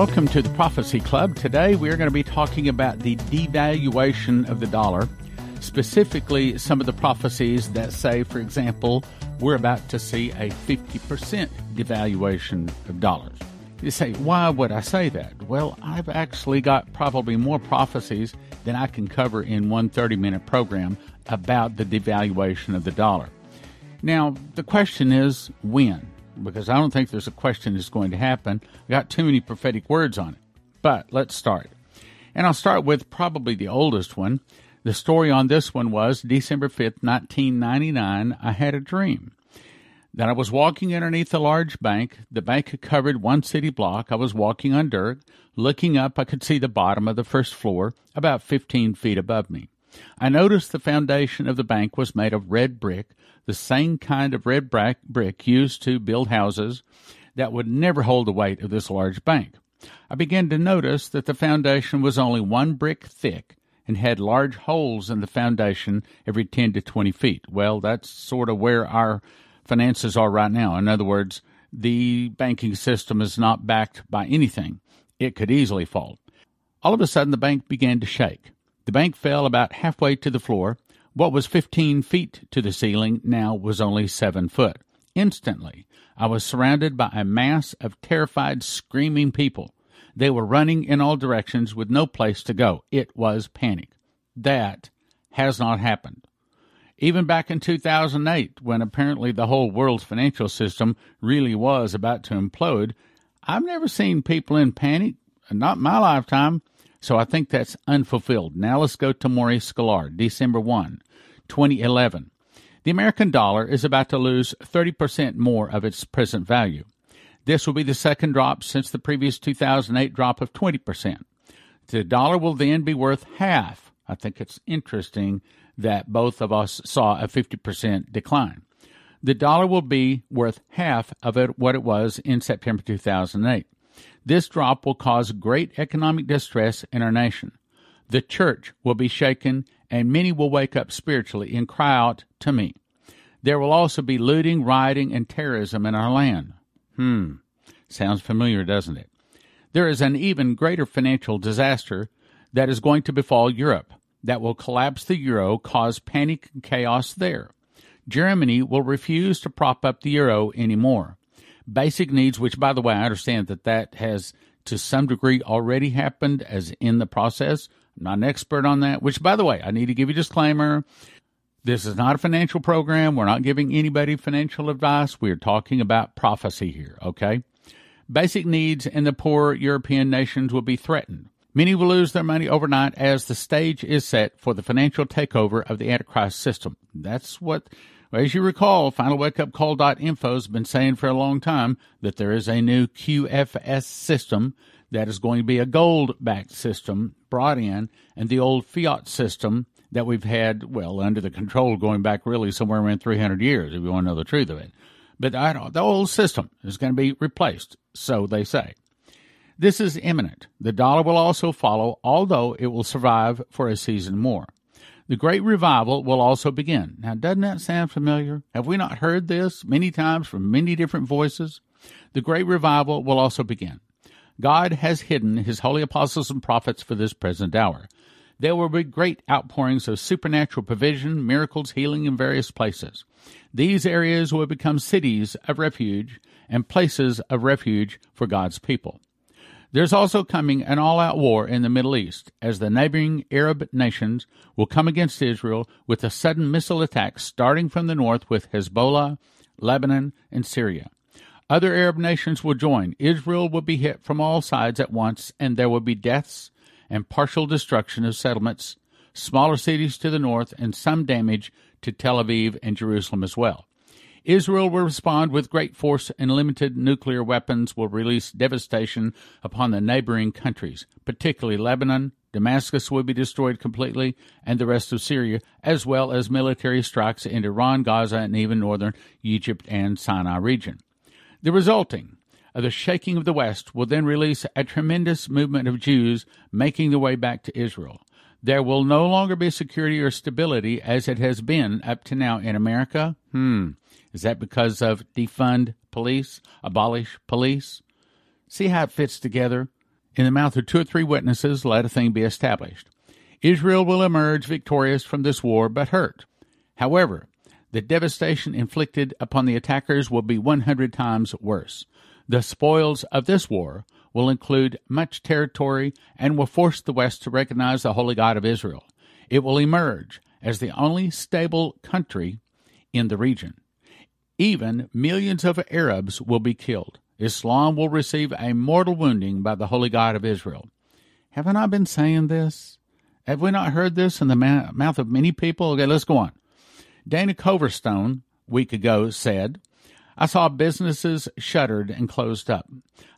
Welcome to the Prophecy Club. Today we are going to be talking about the devaluation of the dollar, specifically some of the prophecies that say, for example, we're about to see a 50% devaluation of dollars. You say, why would I say that? Well, I've actually got probably more prophecies than I can cover in one 30 minute program about the devaluation of the dollar. Now, the question is when? Because I don't think there's a question that's going to happen. I got too many prophetic words on it. But let's start. And I'll start with probably the oldest one. The story on this one was December 5th, 1999. I had a dream that I was walking underneath a large bank. The bank covered one city block. I was walking on dirt. Looking up, I could see the bottom of the first floor, about 15 feet above me. I noticed the foundation of the bank was made of red brick, the same kind of red brick used to build houses that would never hold the weight of this large bank. I began to notice that the foundation was only one brick thick and had large holes in the foundation every 10 to 20 feet. Well, that's sort of where our finances are right now. In other words, the banking system is not backed by anything. It could easily fall. All of a sudden, the bank began to shake. The bank fell about halfway to the floor, what was 15 feet to the ceiling now was only 7 foot. Instantly, I was surrounded by a mass of terrified, screaming people. They were running in all directions with no place to go. It was panic. That has not happened. Even back in 2008, when apparently the whole world's financial system really was about to implode, I've never seen people in panic, not my lifetime. So I think that's unfulfilled. Now let's go to Maurice Sklar, December 1, 2011. The American dollar is about to lose 30% more of its present value. This will be the second drop since the previous 2008 drop of 20%. The dollar will then be worth half. I think it's interesting that both of us saw a 50% decline. The dollar will be worth half of it, what it was in September 2008. This drop will cause great economic distress in our nation. The church will be shaken, and many will wake up spiritually and cry out to me. There will also be looting, rioting, and terrorism in our land. Hmm, sounds familiar, doesn't it? There is an even greater financial disaster that is going to befall Europe that will collapse the euro, cause panic and chaos there. Germany will refuse to prop up the euro anymore basic needs, which, by the way, I understand that that has to some degree already happened as in the process. I'm not an expert on that, which, by the way, I need to give you a disclaimer. This is not a financial program. We're not giving anybody financial advice. We're talking about prophecy here, okay? Basic needs in the poor European nations will be threatened. Many will lose their money overnight as the stage is set for the financial takeover of the Antichrist system. That's what as you recall, FinalWakeUpCall.info has been saying for a long time that there is a new QFS system that is going to be a gold backed system brought in, and the old fiat system that we've had, well, under the control going back really somewhere around 300 years, if you want to know the truth of it. But the old system is going to be replaced, so they say. This is imminent. The dollar will also follow, although it will survive for a season more. The great revival will also begin. Now, doesn't that sound familiar? Have we not heard this many times from many different voices? The great revival will also begin. God has hidden his holy apostles and prophets for this present hour. There will be great outpourings of supernatural provision, miracles, healing in various places. These areas will become cities of refuge and places of refuge for God's people. There's also coming an all out war in the Middle East as the neighboring Arab nations will come against Israel with a sudden missile attack starting from the north with Hezbollah, Lebanon, and Syria. Other Arab nations will join. Israel will be hit from all sides at once, and there will be deaths and partial destruction of settlements, smaller cities to the north, and some damage to Tel Aviv and Jerusalem as well. Israel will respond with great force and limited nuclear weapons will release devastation upon the neighboring countries, particularly Lebanon. Damascus will be destroyed completely, and the rest of Syria, as well as military strikes in Iran, Gaza, and even northern Egypt and Sinai region. The resulting of the shaking of the West will then release a tremendous movement of Jews making their way back to Israel. There will no longer be security or stability as it has been up to now in America. Hmm. Is that because of defund police, abolish police? See how it fits together? In the mouth of two or three witnesses, let a thing be established. Israel will emerge victorious from this war, but hurt. However, the devastation inflicted upon the attackers will be 100 times worse. The spoils of this war will include much territory and will force the West to recognize the Holy God of Israel. It will emerge as the only stable country in the region. Even millions of Arabs will be killed. Islam will receive a mortal wounding by the Holy God of Israel. Have I not been saying this? Have we not heard this in the mouth of many people? Okay, let's go on. Dana Coverstone, week ago, said, I saw businesses shuttered and closed up.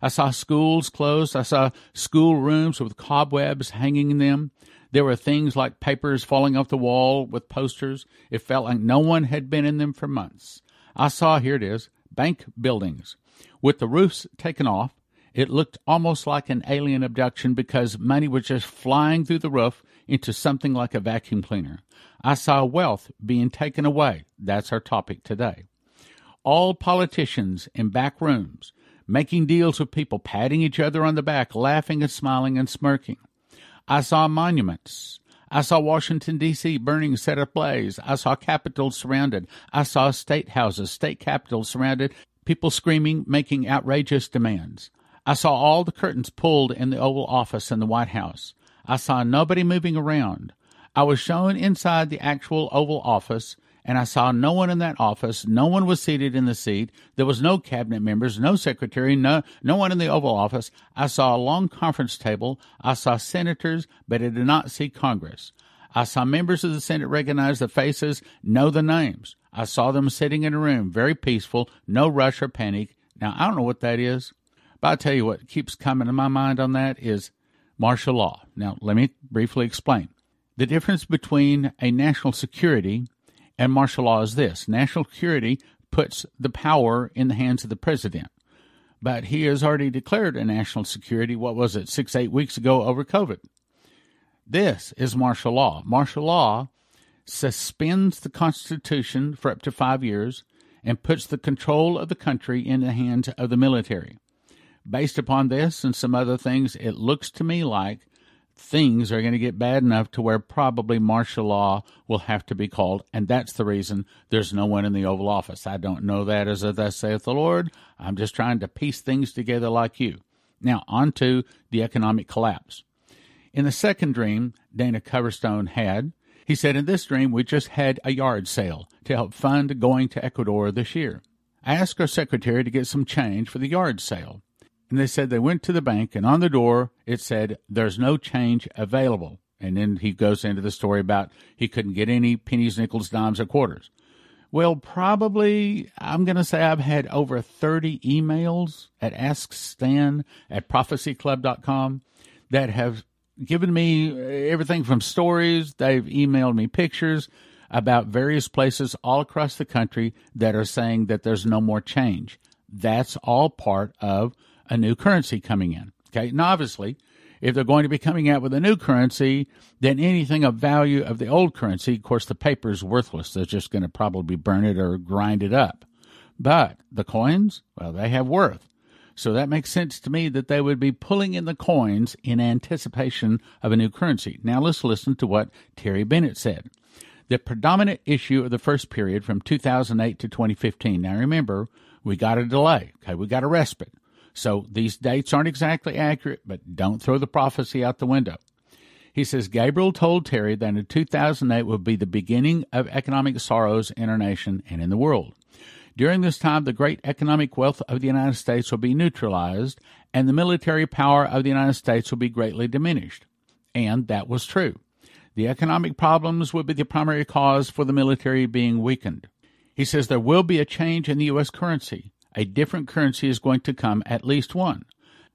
I saw schools closed. I saw schoolrooms with cobwebs hanging in them. There were things like papers falling off the wall with posters. It felt like no one had been in them for months. I saw, here it is, bank buildings. With the roofs taken off, it looked almost like an alien abduction because money was just flying through the roof into something like a vacuum cleaner. I saw wealth being taken away. That's our topic today. All politicians in back rooms, making deals with people, patting each other on the back, laughing and smiling and smirking. I saw monuments. I saw Washington, D.C. burning set ablaze. I saw capitals surrounded. I saw state houses, state capitals surrounded, people screaming, making outrageous demands. I saw all the curtains pulled in the Oval Office in the White House. I saw nobody moving around. I was shown inside the actual Oval Office and I saw no one in that office. No one was seated in the seat. There was no cabinet members, no secretary, no, no one in the Oval Office. I saw a long conference table. I saw senators, but I did not see Congress. I saw members of the Senate recognize the faces, know the names. I saw them sitting in a room, very peaceful, no rush or panic. Now, I don't know what that is, but I'll tell you what keeps coming to my mind on that is martial law. Now, let me briefly explain. The difference between a national security and martial law is this national security puts the power in the hands of the president. But he has already declared a national security, what was it, six, eight weeks ago over COVID. This is martial law. Martial law suspends the Constitution for up to five years and puts the control of the country in the hands of the military. Based upon this and some other things, it looks to me like things are going to get bad enough to where probably martial law will have to be called, and that's the reason there's no one in the Oval Office. I don't know that as a thus saith the Lord. I'm just trying to piece things together like you. Now, on to the economic collapse. In the second dream Dana Coverstone had, he said, In this dream, we just had a yard sale to help fund going to Ecuador this year. I asked our secretary to get some change for the yard sale and they said they went to the bank and on the door it said there's no change available. And then he goes into the story about he couldn't get any pennies nickels dimes or quarters. Well probably i'm going to say i've had over 30 emails at askstan at prophecyclub.com that have given me everything from stories. They've emailed me pictures about various places all across the country that are saying that there's no more change. That's all part of a new currency coming in. Okay. Now, obviously, if they're going to be coming out with a new currency, then anything of value of the old currency, of course, the paper is worthless. They're just going to probably burn it or grind it up. But the coins, well, they have worth. So that makes sense to me that they would be pulling in the coins in anticipation of a new currency. Now let's listen to what Terry Bennett said. The predominant issue of the first period from 2008 to 2015. Now remember, we got a delay. Okay, we got a respite. So these dates aren't exactly accurate, but don't throw the prophecy out the window. He says Gabriel told Terry that in 2008 would be the beginning of economic sorrows in our nation and in the world. During this time, the great economic wealth of the United States will be neutralized, and the military power of the United States will be greatly diminished. And that was true. The economic problems would be the primary cause for the military being weakened. He says there will be a change in the U.S. currency a different currency is going to come, at least one.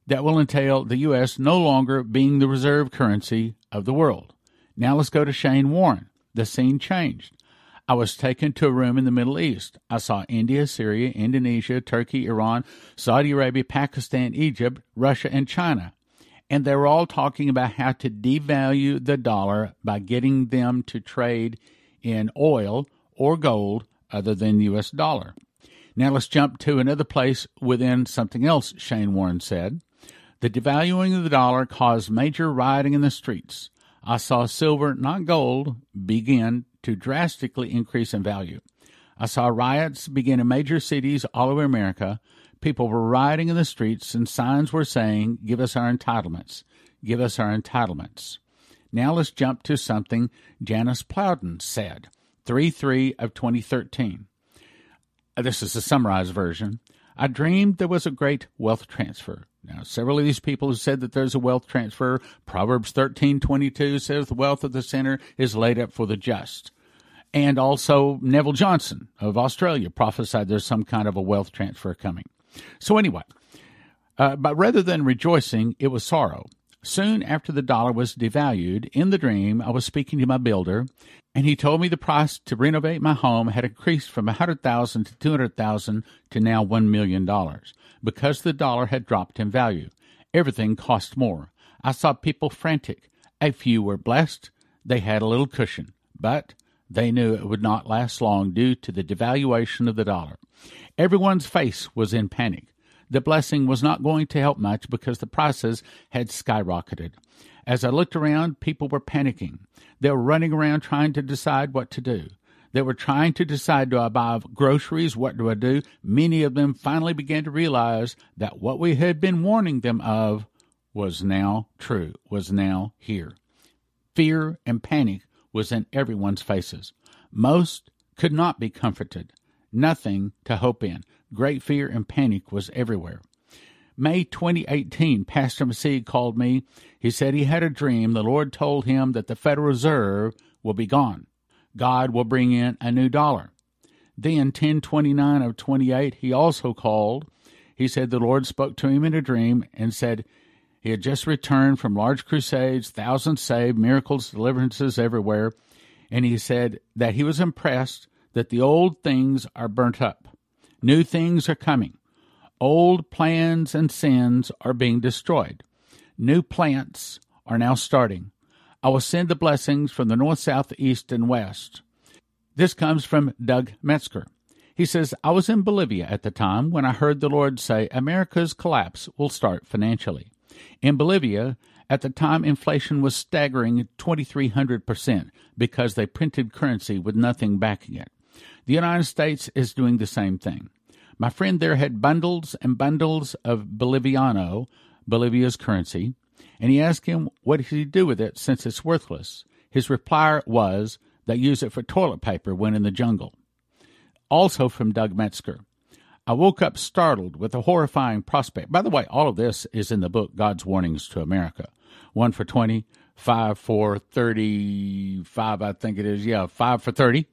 That will entail the U.S. no longer being the reserve currency of the world. Now let's go to Shane Warren. The scene changed. I was taken to a room in the Middle East. I saw India, Syria, Indonesia, Turkey, Iran, Saudi Arabia, Pakistan, Egypt, Russia, and China. And they were all talking about how to devalue the dollar by getting them to trade in oil or gold other than the U.S. dollar. Now let's jump to another place within something else Shane Warren said. The devaluing of the dollar caused major rioting in the streets. I saw silver, not gold, begin to drastically increase in value. I saw riots begin in major cities all over America. People were rioting in the streets, and signs were saying, Give us our entitlements. Give us our entitlements. Now let's jump to something Janice Plowden said, 3 3 of 2013. Uh, this is the summarized version. I dreamed there was a great wealth transfer. Now, several of these people have said that there's a wealth transfer. Proverbs 13:22 says the wealth of the sinner is laid up for the just. And also Neville Johnson of Australia prophesied there's some kind of a wealth transfer coming. So anyway, uh, but rather than rejoicing, it was sorrow. Soon after the dollar was devalued, in the dream, I was speaking to my builder, and he told me the price to renovate my home had increased from a hundred thousand to two hundred thousand to now one million dollars because the dollar had dropped in value. Everything cost more. I saw people frantic. A few were blessed; they had a little cushion, but they knew it would not last long due to the devaluation of the dollar. Everyone's face was in panic the blessing was not going to help much because the prices had skyrocketed. As I looked around, people were panicking. They were running around trying to decide what to do. They were trying to decide do I buy groceries? What do I do? Many of them finally began to realize that what we had been warning them of was now true, was now here. Fear and panic was in everyone's faces. Most could not be comforted, nothing to hope in. Great fear and panic was everywhere. May 2018, Pastor Massey called me. He said he had a dream. The Lord told him that the Federal Reserve will be gone. God will bring in a new dollar. Then 1029 of 28, he also called. He said the Lord spoke to him in a dream and said he had just returned from large crusades, thousands saved, miracles, deliverances everywhere. And he said that he was impressed that the old things are burnt up. New things are coming. Old plans and sins are being destroyed. New plants are now starting. I will send the blessings from the north, south, east, and west. This comes from Doug Metzger. He says, I was in Bolivia at the time when I heard the Lord say America's collapse will start financially. In Bolivia, at the time, inflation was staggering 2,300% because they printed currency with nothing backing it. The United States is doing the same thing. My friend there had bundles and bundles of Boliviano, Bolivia's currency, and he asked him what he do with it since it's worthless. His reply was, they use it for toilet paper when in the jungle. Also from Doug Metzger. I woke up startled with a horrifying prospect. By the way, all of this is in the book God's Warnings to America. One for 20, five for 35, I think it is. Yeah, five for 30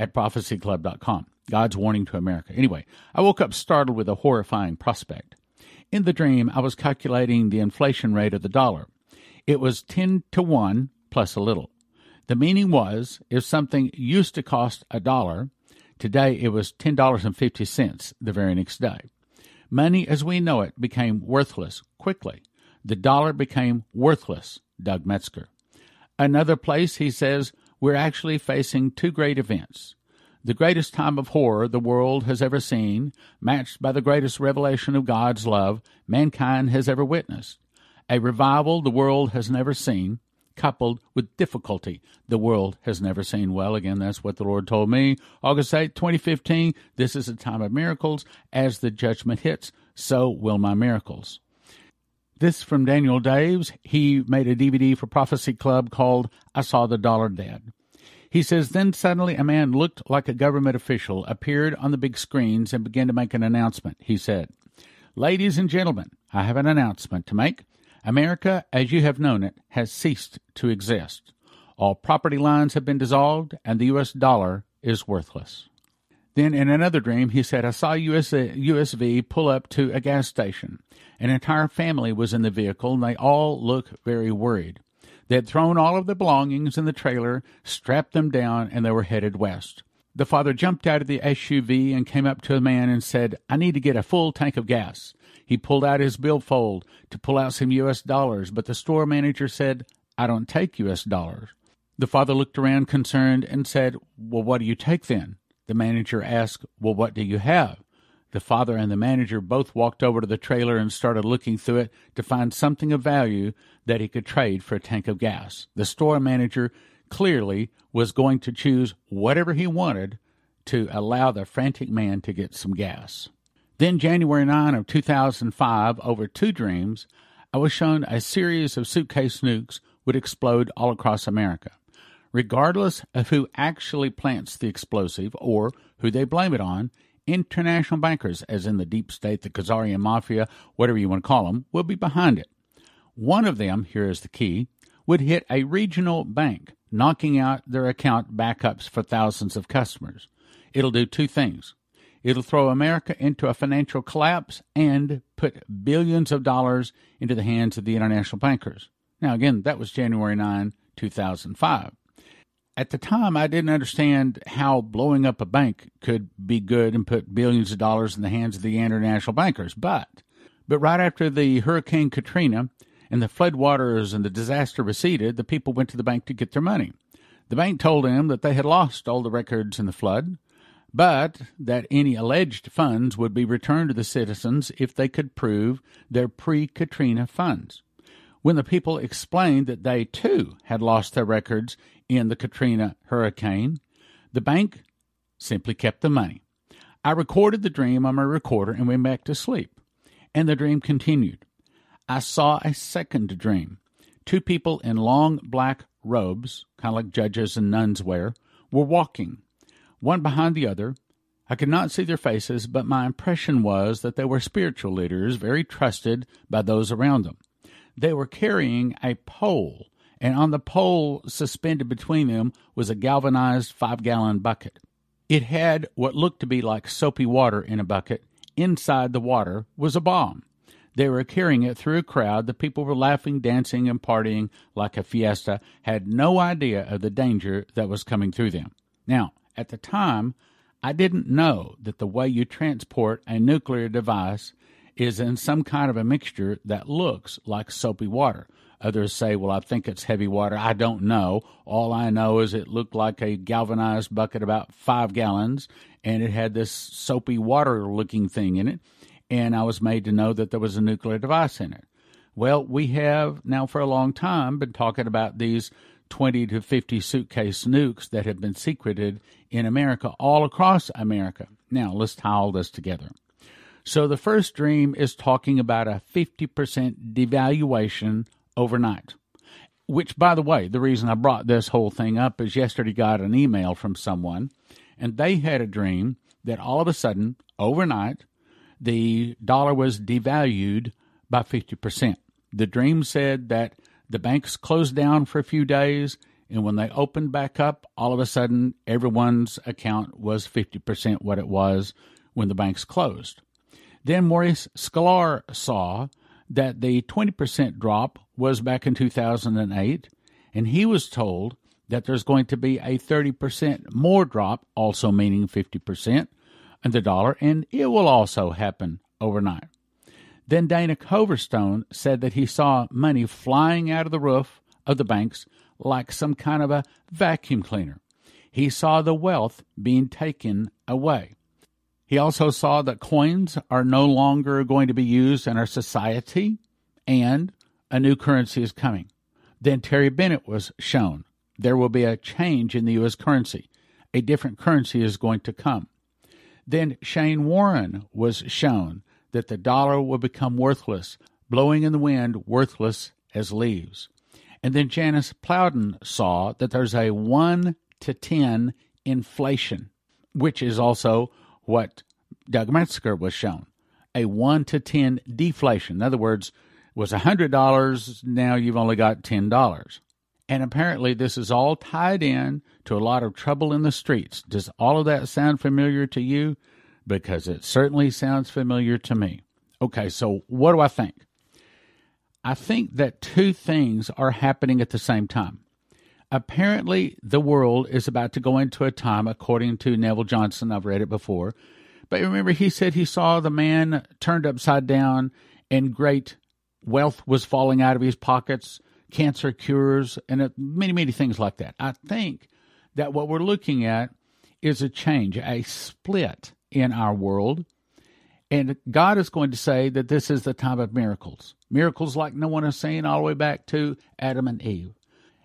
at prophecyclub.com. God's warning to America. Anyway, I woke up startled with a horrifying prospect. In the dream, I was calculating the inflation rate of the dollar. It was 10 to 1 plus a little. The meaning was if something used to cost a dollar, today it was $10.50 the very next day. Money as we know it became worthless quickly. The dollar became worthless, Doug Metzger. Another place, he says, we're actually facing two great events. The greatest time of horror the world has ever seen, matched by the greatest revelation of God's love mankind has ever witnessed. A revival the world has never seen, coupled with difficulty the world has never seen. Well, again, that's what the Lord told me. August 8, 2015, this is a time of miracles. As the judgment hits, so will my miracles. This from Daniel Daves. He made a DVD for Prophecy Club called I Saw the Dollar Dead. He says, Then suddenly a man looked like a government official appeared on the big screens and began to make an announcement. He said, Ladies and gentlemen, I have an announcement to make. America, as you have known it, has ceased to exist. All property lines have been dissolved, and the U.S. dollar is worthless. Then, in another dream, he said, I saw US, USV pull up to a gas station. An entire family was in the vehicle, and they all looked very worried. They had thrown all of their belongings in the trailer, strapped them down, and they were headed west. The father jumped out of the SUV and came up to the man and said, I need to get a full tank of gas. He pulled out his billfold to pull out some U.S. dollars, but the store manager said, I don't take U.S. dollars. The father looked around concerned and said, Well, what do you take then? The manager asked, Well, what do you have? The father and the manager both walked over to the trailer and started looking through it to find something of value that he could trade for a tank of gas. The store manager clearly was going to choose whatever he wanted to allow the frantic man to get some gas. Then, January 9 of 2005, over two dreams, I was shown a series of suitcase nukes would explode all across America. Regardless of who actually plants the explosive or who they blame it on, international bankers, as in the deep state, the Khazarian mafia, whatever you want to call them, will be behind it. One of them, here is the key, would hit a regional bank, knocking out their account backups for thousands of customers. It'll do two things. It'll throw America into a financial collapse and put billions of dollars into the hands of the international bankers. Now, again, that was January 9, 2005. At the time, I didn't understand how blowing up a bank could be good and put billions of dollars in the hands of the international bankers. But, but right after the Hurricane Katrina and the floodwaters and the disaster receded, the people went to the bank to get their money. The bank told them that they had lost all the records in the flood, but that any alleged funds would be returned to the citizens if they could prove their pre Katrina funds. When the people explained that they too had lost their records in the Katrina hurricane, the bank simply kept the money. I recorded the dream on my recorder and went back to sleep. And the dream continued. I saw a second dream. Two people in long black robes, kind of like judges and nuns wear, were walking, one behind the other. I could not see their faces, but my impression was that they were spiritual leaders, very trusted by those around them. They were carrying a pole and on the pole suspended between them was a galvanized five gallon bucket. It had what looked to be like soapy water in a bucket. Inside the water was a bomb. They were carrying it through a crowd. The people were laughing, dancing, and partying like a fiesta, had no idea of the danger that was coming through them. Now, at the time, I didn't know that the way you transport a nuclear device is in some kind of a mixture that looks like soapy water. Others say, well, I think it's heavy water. I don't know. All I know is it looked like a galvanized bucket about five gallons, and it had this soapy water looking thing in it. And I was made to know that there was a nuclear device in it. Well, we have now for a long time been talking about these 20 to 50 suitcase nukes that have been secreted in America, all across America. Now, let's tie all this together. So, the first dream is talking about a 50% devaluation overnight. Which, by the way, the reason I brought this whole thing up is yesterday got an email from someone, and they had a dream that all of a sudden, overnight, the dollar was devalued by 50%. The dream said that the banks closed down for a few days, and when they opened back up, all of a sudden, everyone's account was 50% what it was when the banks closed. Then Maurice Sklar saw that the 20% drop was back in 2008, and he was told that there's going to be a 30% more drop, also meaning 50% in the dollar, and it will also happen overnight. Then Dana Coverstone said that he saw money flying out of the roof of the banks like some kind of a vacuum cleaner. He saw the wealth being taken away. He also saw that coins are no longer going to be used in our society and a new currency is coming. Then Terry Bennett was shown. There will be a change in the U.S. currency. A different currency is going to come. Then Shane Warren was shown that the dollar will become worthless, blowing in the wind, worthless as leaves. And then Janice Plowden saw that there's a 1 to 10 inflation, which is also what Doug Metzger was shown a 1 to 10 deflation. In other words, was $100, now you've only got $10. And apparently, this is all tied in to a lot of trouble in the streets. Does all of that sound familiar to you? Because it certainly sounds familiar to me. Okay, so what do I think? I think that two things are happening at the same time. Apparently, the world is about to go into a time, according to Neville Johnson, I've read it before. But remember, he said he saw the man turned upside down and great wealth was falling out of his pockets, cancer cures, and uh, many, many things like that. I think that what we're looking at is a change, a split in our world. And God is going to say that this is the time of miracles, miracles like no one has seen all the way back to Adam and Eve.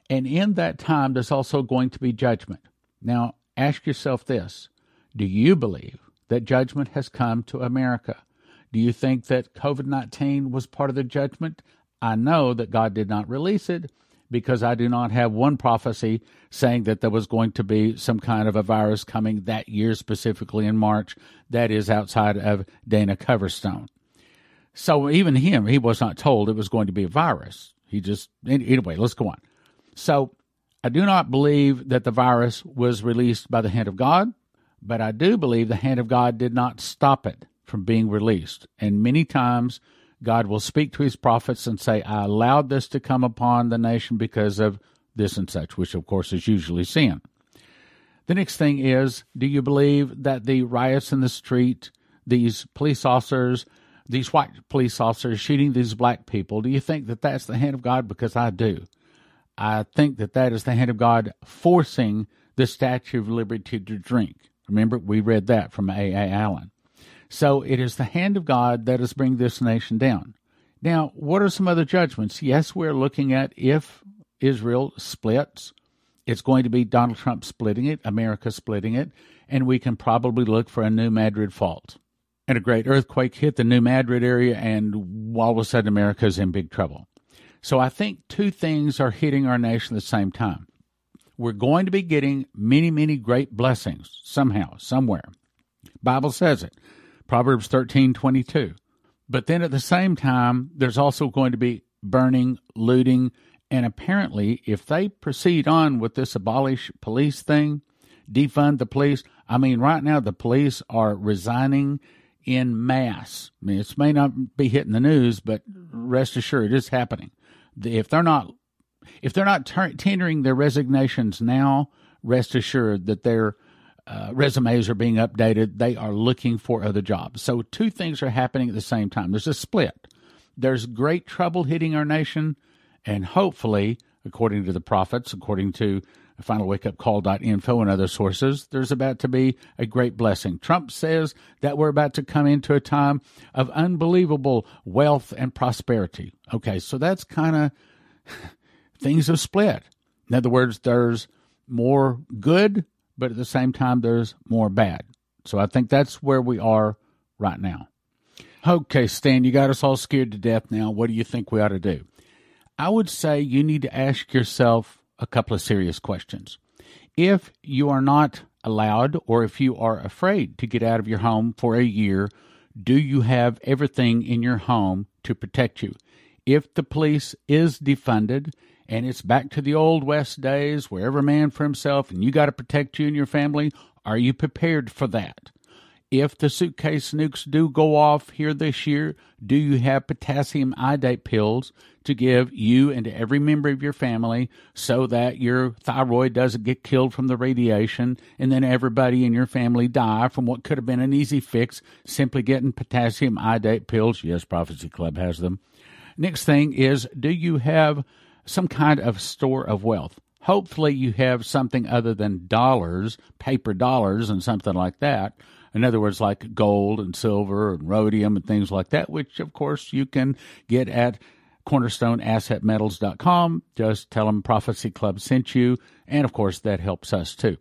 And in that time, there's also going to be judgment. Now, ask yourself this Do you believe that judgment has come to America? Do you think that COVID 19 was part of the judgment? I know that God did not release it because I do not have one prophecy saying that there was going to be some kind of a virus coming that year, specifically in March, that is outside of Dana Coverstone. So even him, he was not told it was going to be a virus. He just, anyway, let's go on. So I do not believe that the virus was released by the hand of God, but I do believe the hand of God did not stop it from being released. And many times, God will speak to his prophets and say, I allowed this to come upon the nation because of this and such, which of course is usually sin. The next thing is, do you believe that the riots in the street, these police officers, these white police officers shooting these black people, do you think that that's the hand of God? Because I do. I think that that is the hand of God forcing the Statue of Liberty to drink. Remember, we read that from A. A. Allen. So it is the hand of God that is bringing this nation down. Now, what are some other judgments? Yes, we're looking at if Israel splits, it's going to be Donald Trump splitting it, America splitting it, and we can probably look for a New Madrid fault. And a great earthquake hit the New Madrid area, and all of a sudden America is in big trouble. So I think two things are hitting our nation at the same time. We're going to be getting many, many great blessings somehow, somewhere. Bible says it. Proverbs 13:22. But then at the same time, there's also going to be burning, looting, and apparently if they proceed on with this abolish police thing, defund the police, I mean right now the police are resigning in mass. I mean, it may not be hitting the news, but rest assured, it is happening. If they're not, if they're not tendering their resignations now, rest assured that they're uh, resumes are being updated. They are looking for other jobs. So, two things are happening at the same time. There's a split. There's great trouble hitting our nation, and hopefully, according to the prophets, according to finalwakeupcall.info and other sources, there's about to be a great blessing. Trump says that we're about to come into a time of unbelievable wealth and prosperity. Okay, so that's kind of things have split. In other words, there's more good but at the same time, there's more bad. So I think that's where we are right now. Okay, Stan, you got us all scared to death now. What do you think we ought to do? I would say you need to ask yourself a couple of serious questions. If you are not allowed or if you are afraid to get out of your home for a year, do you have everything in your home to protect you? If the police is defunded and it's back to the old west days where every man for himself and you got to protect you and your family. Are you prepared for that? If the suitcase nukes do go off here this year, do you have potassium iodate pills to give you and every member of your family so that your thyroid doesn't get killed from the radiation and then everybody in your family die from what could have been an easy fix simply getting potassium iodate pills? Yes, Prophecy Club has them. Next thing is do you have some kind of store of wealth. Hopefully, you have something other than dollars, paper dollars, and something like that. In other words, like gold and silver and rhodium and things like that, which of course you can get at cornerstoneassetmetals.com. Just tell them Prophecy Club sent you. And of course, that helps us too.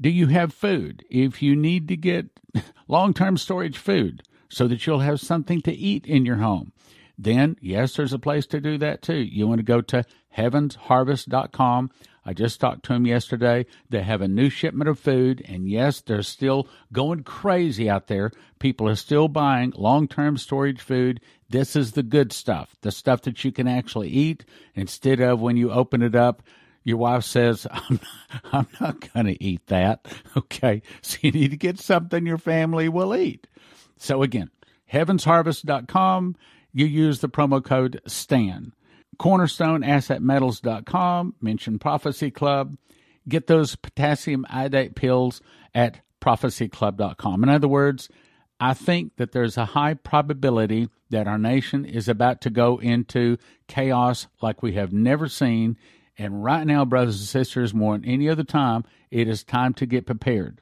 Do you have food? If you need to get long term storage food so that you'll have something to eat in your home, then yes, there's a place to do that too. You want to go to heavensharvest.com. I just talked to them yesterday. They have a new shipment of food, and yes, they're still going crazy out there. People are still buying long term storage food. This is the good stuff, the stuff that you can actually eat instead of when you open it up. Your wife says, I'm, I'm not going to eat that. Okay. So you need to get something your family will eat. So again, heavensharvest.com you use the promo code STAN. CornerstoneAssetMetals.com, mention Prophecy Club. Get those potassium iodate pills at prophecyclub.com. In other words, I think that there's a high probability that our nation is about to go into chaos like we have never seen. And right now, brothers and sisters, more than any other time, it is time to get prepared.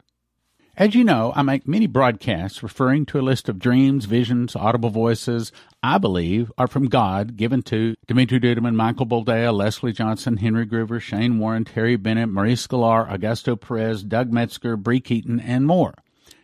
As you know, I make many broadcasts referring to a list of dreams, visions, audible voices I believe are from God, given to Dimitri Duduman, Michael Boldea, Leslie Johnson, Henry Gruver, Shane Warren, Terry Bennett, Maurice Sklar, Augusto Perez, Doug Metzger, Bree Keyton, and more.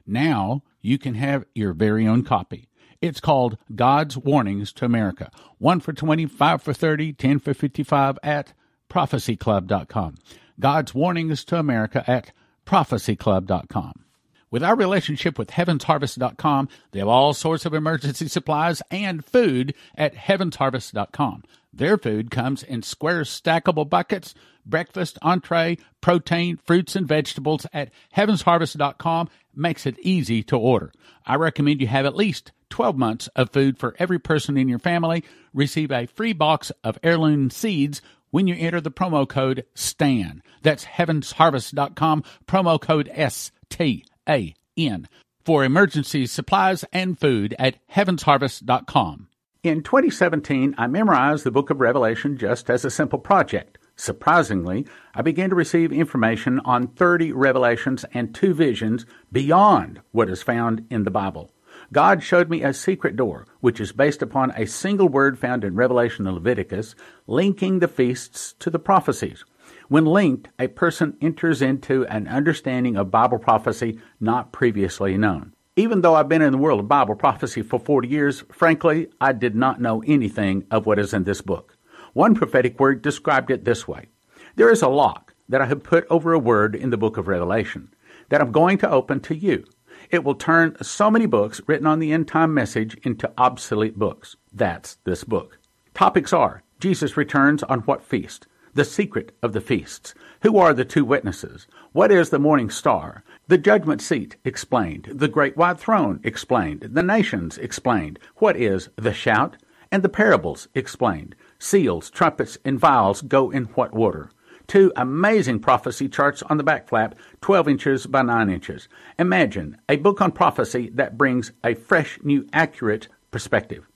Now you can have your very own copy. It's called God's Warnings to America. One for 20, five for 30, 10 for 55 at prophecyclub.com. God's Warnings to America at prophecyclub.com. With our relationship with heavensharvest.com, they have all sorts of emergency supplies and food at heavensharvest.com. Their food comes in square stackable buckets, breakfast, entree, protein, fruits, and vegetables at heavensharvest.com makes it easy to order. I recommend you have at least 12 months of food for every person in your family. Receive a free box of heirloom seeds when you enter the promo code STAN. That's heavensharvest.com, promo code ST. A N for emergency supplies and food at heavensharvest.com. In 2017, I memorized the book of Revelation just as a simple project. Surprisingly, I began to receive information on 30 revelations and two visions beyond what is found in the Bible. God showed me a secret door, which is based upon a single word found in Revelation and Leviticus, linking the feasts to the prophecies. When linked, a person enters into an understanding of Bible prophecy not previously known. Even though I've been in the world of Bible prophecy for 40 years, frankly, I did not know anything of what is in this book. One prophetic word described it this way There is a lock that I have put over a word in the book of Revelation that I'm going to open to you. It will turn so many books written on the end time message into obsolete books. That's this book. Topics are Jesus returns on what feast? The secret of the feasts. Who are the two witnesses? What is the morning star? The judgment seat explained. The great white throne explained. The nations explained. What is the shout? And the parables explained. Seals, trumpets, and vials go in what order? Two amazing prophecy charts on the back flap, 12 inches by 9 inches. Imagine a book on prophecy that brings a fresh, new, accurate perspective.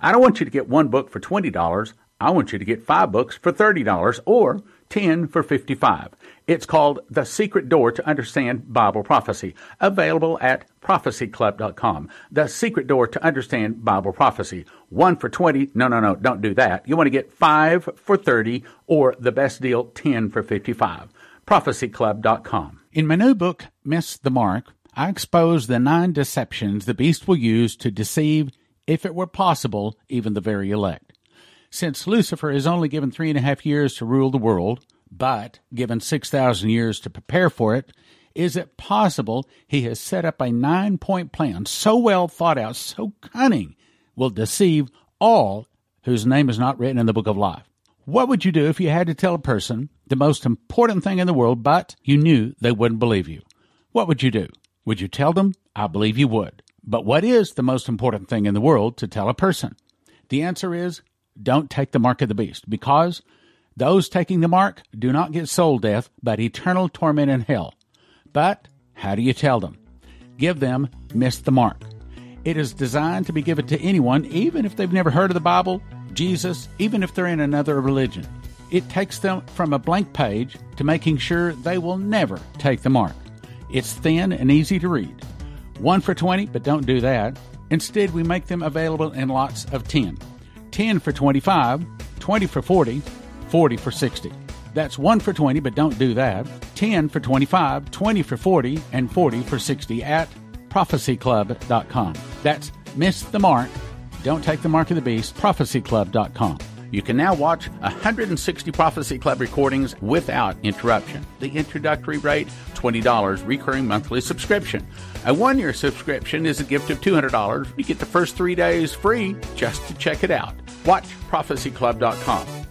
I don't want you to get one book for $20. I want you to get five books for $30 or 10 for 55. It's called The Secret Door to Understand Bible Prophecy, available at prophecyclub.com. The Secret Door to Understand Bible Prophecy. One for 20. No, no, no, don't do that. You want to get five for 30 or the best deal, 10 for 55. prophecyclub.com. In my new book, Miss the Mark, I expose the nine deceptions the beast will use to deceive, if it were possible, even the very elect. Since Lucifer is only given three and a half years to rule the world, but given 6,000 years to prepare for it, is it possible he has set up a nine point plan so well thought out, so cunning, will deceive all whose name is not written in the book of life? What would you do if you had to tell a person the most important thing in the world, but you knew they wouldn't believe you? What would you do? Would you tell them? I believe you would. But what is the most important thing in the world to tell a person? The answer is don't take the mark of the beast, because those taking the mark do not get soul death, but eternal torment in hell. But how do you tell them? Give them miss the mark. It is designed to be given to anyone, even if they've never heard of the Bible, Jesus, even if they're in another religion. It takes them from a blank page to making sure they will never take the mark. It's thin and easy to read. One for 20, but don't do that. Instead, we make them available in lots of 10. 10 for 25, 20 for 40, 40 for 60. That's 1 for 20, but don't do that. 10 for 25, 20 for 40, and 40 for 60 at prophecyclub.com. That's Miss the Mark. Don't take the mark of the beast, prophecyclub.com. You can now watch 160 Prophecy Club recordings without interruption. The introductory rate, $20, recurring monthly subscription. A one year subscription is a gift of $200. You get the first three days free just to check it out. Watch prophecyclub.com.